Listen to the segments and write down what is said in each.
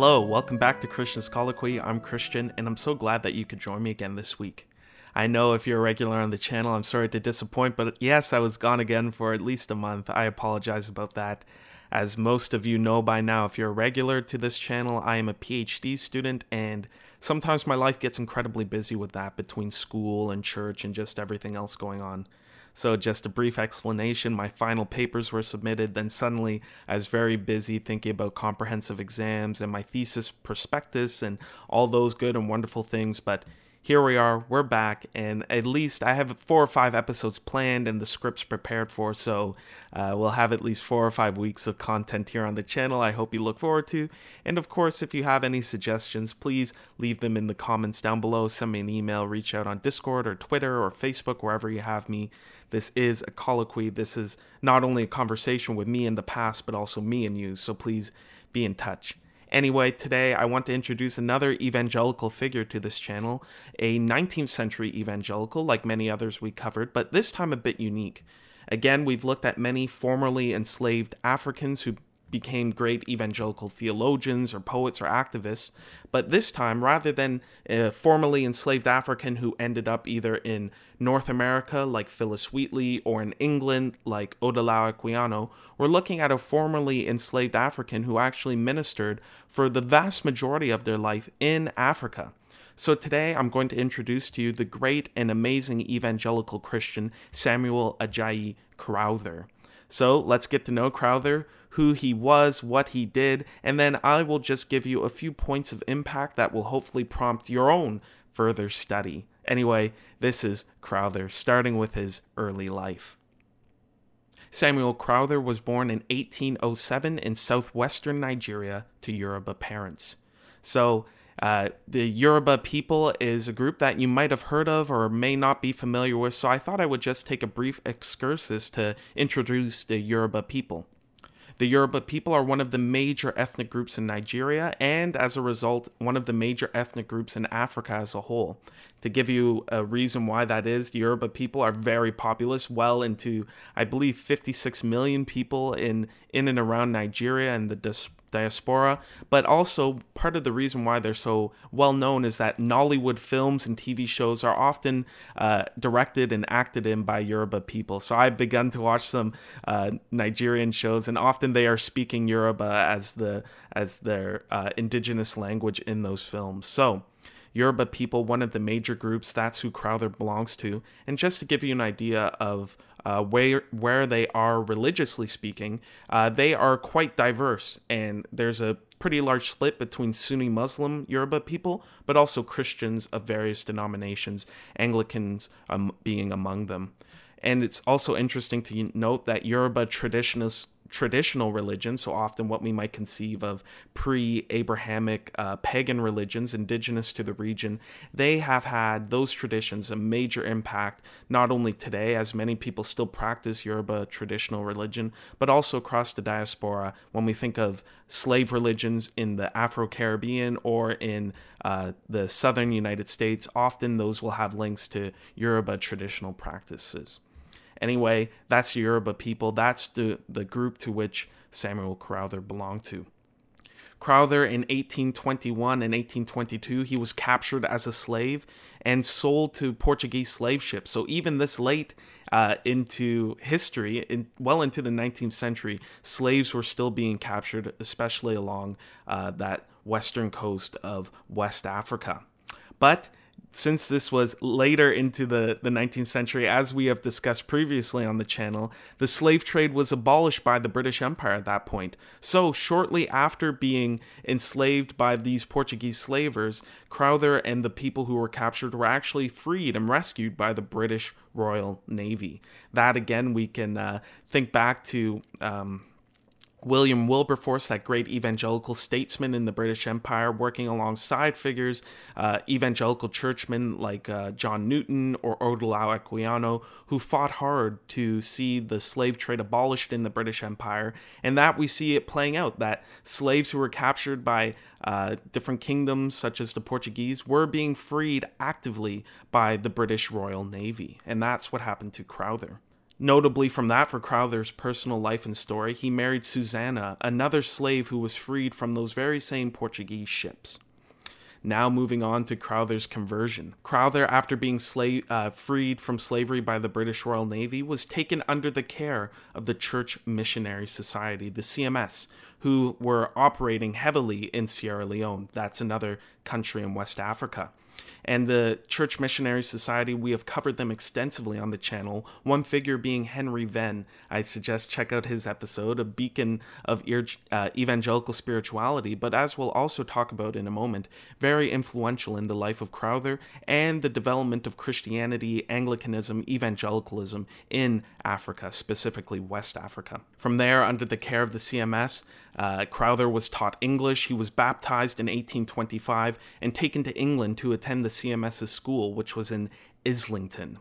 Hello, welcome back to Christian's Colloquy. I'm Christian, and I'm so glad that you could join me again this week. I know if you're a regular on the channel, I'm sorry to disappoint, but yes, I was gone again for at least a month. I apologize about that. As most of you know by now, if you're a regular to this channel, I am a PhD student, and sometimes my life gets incredibly busy with that between school and church and just everything else going on. So, just a brief explanation my final papers were submitted, then suddenly I was very busy thinking about comprehensive exams and my thesis prospectus and all those good and wonderful things. But here we are, we're back, and at least I have four or five episodes planned and the scripts prepared for, so uh, we'll have at least four or five weeks of content here on the channel. I hope you look forward to. And of course, if you have any suggestions, please leave them in the comments down below. Send me an email, reach out on Discord or Twitter or Facebook, wherever you have me. This is a colloquy. This is not only a conversation with me in the past, but also me and you, so please be in touch. Anyway, today I want to introduce another evangelical figure to this channel, a 19th century evangelical, like many others we covered, but this time a bit unique. Again, we've looked at many formerly enslaved Africans who became great evangelical theologians or poets or activists. But this time, rather than a formerly enslaved African who ended up either in North America, like Phillis Wheatley, or in England, like Olaudah Equiano, we're looking at a formerly enslaved African who actually ministered for the vast majority of their life in Africa. So today I'm going to introduce to you the great and amazing evangelical Christian Samuel Ajayi Crowther. So let's get to know Crowther, who he was, what he did, and then I will just give you a few points of impact that will hopefully prompt your own further study. Anyway, this is Crowther, starting with his early life. Samuel Crowther was born in 1807 in southwestern Nigeria to Yoruba parents. So, uh, the Yoruba people is a group that you might have heard of or may not be familiar with, so I thought I would just take a brief excursus to introduce the Yoruba people. The Yoruba people are one of the major ethnic groups in Nigeria and, as a result, one of the major ethnic groups in Africa as a whole. To give you a reason why that is, the Yoruba people are very populous, well into, I believe, 56 million people in, in and around Nigeria and the diaspora, but also part of the reason why they're so well known is that Nollywood films and TV shows are often uh, directed and acted in by Yoruba people. So I've begun to watch some uh, Nigerian shows, and often they are speaking Yoruba as the as their uh, indigenous language in those films. So. Yoruba people, one of the major groups, that's who Crowther belongs to. And just to give you an idea of uh, where where they are religiously speaking, uh, they are quite diverse, and there's a pretty large split between Sunni Muslim Yoruba people, but also Christians of various denominations, Anglicans um, being among them. And it's also interesting to note that Yoruba traditionalists traditional religion, so often what we might conceive of pre Abrahamic uh, pagan religions indigenous to the region, they have had those traditions a major impact, not only today, as many people still practice Yoruba traditional religion, but also across the diaspora when we think of slave religions in the Afro Caribbean or in uh, the southern United States. Often those will have links to Yoruba traditional practices. Anyway, that's the Yoruba people. That's the, the group to which Samuel Crowther belonged to. Crowther in 1821 and 1822, he was captured as a slave and sold to Portuguese slave ships. So even this late uh, into history, in, well into the 19th century, slaves were still being captured, especially along uh, that western coast of West Africa. But since this was later into the, the 19th century, as we have discussed previously on the channel, the slave trade was abolished by the British Empire at that point. So, shortly after being enslaved by these Portuguese slavers, Crowther and the people who were captured were actually freed and rescued by the British Royal Navy. That, again, we can uh, think back to. Um, William Wilberforce, that great evangelical statesman in the British Empire, working alongside figures, uh, evangelical churchmen like uh, John Newton or Olaudah Equiano, who fought hard to see the slave trade abolished in the British Empire. And that we see it playing out that slaves who were captured by uh, different kingdoms, such as the Portuguese, were being freed actively by the British Royal Navy. And that's what happened to Crowther. Notably, from that, for Crowther's personal life and story, he married Susanna, another slave who was freed from those very same Portuguese ships. Now, moving on to Crowther's conversion. Crowther, after being uh, freed from slavery by the British Royal Navy, was taken under the care of the Church Missionary Society, the CMS, who were operating heavily in Sierra Leone. That's another country in West Africa and the Church Missionary Society, we have covered them extensively on the channel, one figure being Henry Venn. I suggest check out his episode, A Beacon of uh, Evangelical Spirituality, but as we'll also talk about in a moment, very influential in the life of Crowther and the development of Christianity, Anglicanism, evangelicalism in Africa, specifically West Africa. From there, under the care of the CMS, uh, Crowther was taught English. He was baptized in 1825 and taken to England to attend the CMS's school, which was in Islington.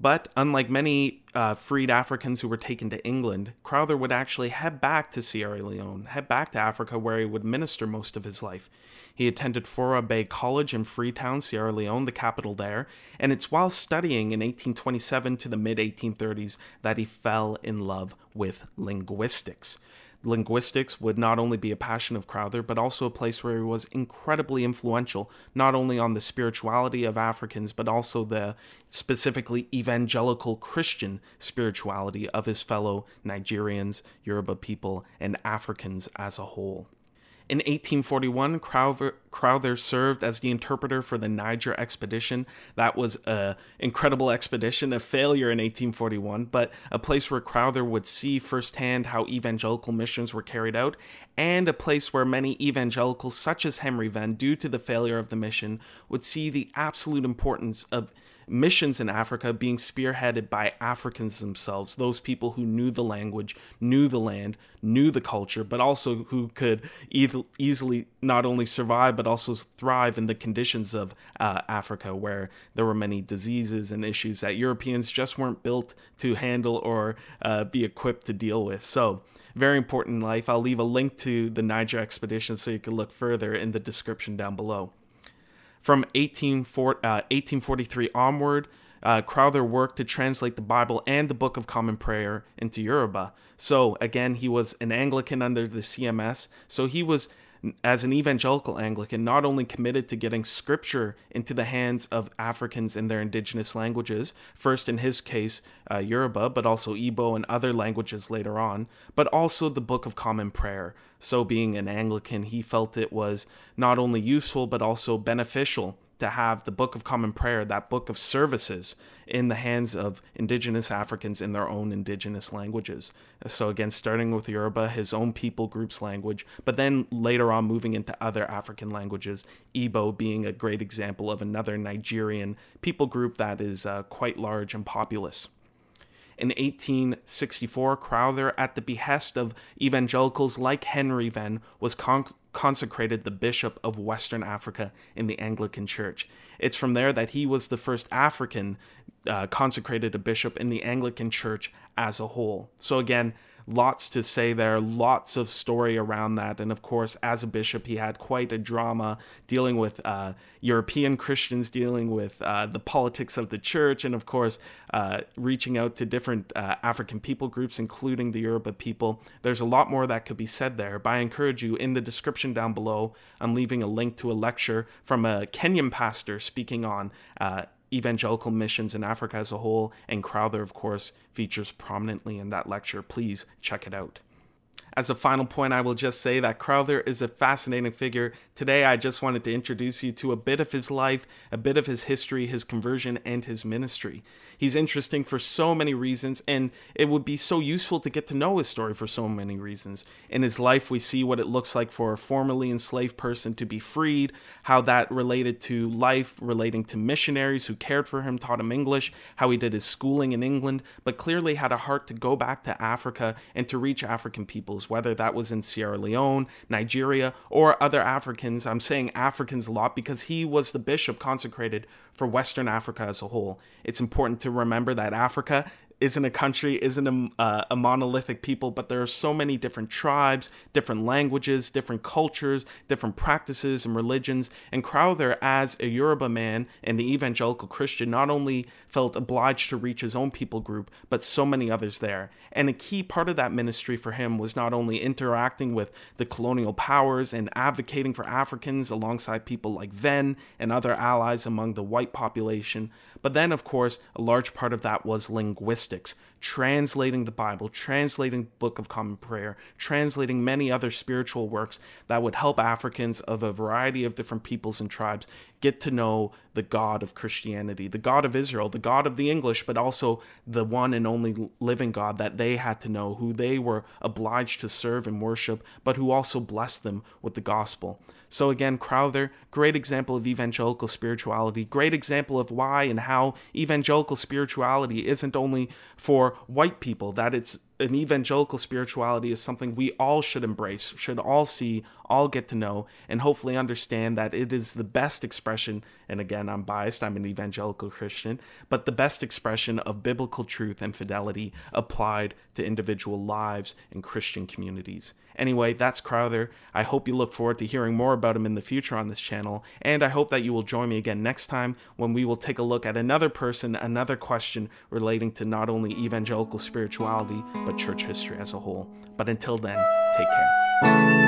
But unlike many uh, freed Africans who were taken to England, Crowther would actually head back to Sierra Leone, head back to Africa where he would minister most of his life. He attended Fourah Bay College in Freetown, Sierra Leone, the capital there, and it's while studying in 1827 to the mid 1830s that he fell in love with linguistics linguistics would not only be a passion of Crowther, but also a place where he was incredibly influential, not only on the spirituality of Africans, but also the specifically evangelical Christian spirituality of his fellow Nigerians, Yoruba people, and Africans as a whole. In 1841, Crowther, Crowther, served as the interpreter for the Niger expedition. That was an incredible expedition, a failure in 1841, but a place where Crowther would see firsthand how evangelical missions were carried out, and a place where many evangelicals, such as Henry Venn, due to the failure of the mission, would see the absolute importance of missions in Africa being spearheaded by Africans themselves, those people who knew the language, knew the land, knew the culture, but also who could e- easily not only survive but also thrive in the conditions of uh, Africa, where there were many diseases and issues that Europeans just weren't built to handle or uh, be equipped to deal with. So, very important in life. I'll leave a link to the Niger expedition so you can look further in the description down below. From 1843 uh, onward, uh, Crowther worked to translate the Bible and the Book of Common Prayer into Yoruba. So, again, he was an Anglican under the CMS. So, he was as an evangelical Anglican, not only committed to getting scripture into the hands of Africans in their indigenous languages, first in his case, uh, Yoruba, but also Igbo and other languages later on, but also the Book of Common Prayer. So, being an Anglican, he felt it was not only useful but also beneficial to have the Book of Common Prayer, that book of services, in the hands of indigenous Africans in their own indigenous languages. So, again, starting with Yoruba, his own people group's language, but then later on moving into other African languages, Igbo being a great example of another Nigerian people group that is uh, quite large and populous. In 1864, Crowther, at the behest of evangelicals like Henry Venn, was con- consecrated the bishop of Western Africa in the Anglican Church. It's from there that he was the first African uh, consecrated a bishop in the Anglican Church as a whole. So, again, lots to say there, lots of story around that. And of course, as a bishop, he had quite a drama dealing with uh, European Christians, dealing with uh, the politics of the church, and of course, uh, reaching out to different uh, African people groups, including the Yoruba people. There's a lot more that could be said there, but I encourage you in the description down below, I'm leaving a link to a lecture from a Kenyan pastor speaking on uh, evangelical missions in Africa as a whole, and Crowther, of course, features prominently in that lecture. Please check it out. As a final point, I will just say that Crowther is a fascinating figure. Today, I just wanted to introduce you to a bit of his life, a bit of his history, his conversion, and his ministry. He's interesting for so many reasons, and it would be so useful to get to know his story for so many reasons. In his life, we see what it looks like for a formerly enslaved person to be freed, how that related to life relating to missionaries who cared for him, taught him English, how he did his schooling in England, but clearly had a heart to go back to Africa and to reach African peoples, whether that was in Sierra Leone, Nigeria, or other Africans. I'm saying Africans a lot because he was the bishop consecrated for Western Africa as a whole. It's important to remember that Africa isn't a country, isn't a, uh, a monolithic people, but there are so many different tribes, different languages, different cultures, different practices and religions. And Crowther, as a Yoruba man and an evangelical Christian, not only felt obliged to reach his own people group, but so many others there. And a key part of that ministry for him was not only interacting with the colonial powers and advocating for Africans alongside people like Venn and other allies among the white population, but then, of course, a large part of that was linguistics, translating the Bible, translating Book of Common Prayer, translating many other spiritual works that would help Africans of a variety of different peoples and tribes get to know the God of Christianity, the God of Israel, the God of the English, but also the one and only living God that they had to know, who they were obliged to serve and worship, but who also blessed them with the gospel. So, again, Crowther, great example of evangelical spirituality, great example of why and how evangelical spirituality isn't only white people, that it's an evangelical spirituality is something we all should embrace, should all see, all get to know, and hopefully understand that it is the best expression. And again, I'm biased, I'm an evangelical Christian, but the best expression of biblical truth and fidelity applied to individual lives and Christian communities. Anyway, that's Crowther. I hope you look forward to hearing more about him in the future on this channel, and I hope that you will join me again next time when we will take a look at another person, another question relating to not only evangelical spirituality, but church history as a whole. But until then, take care.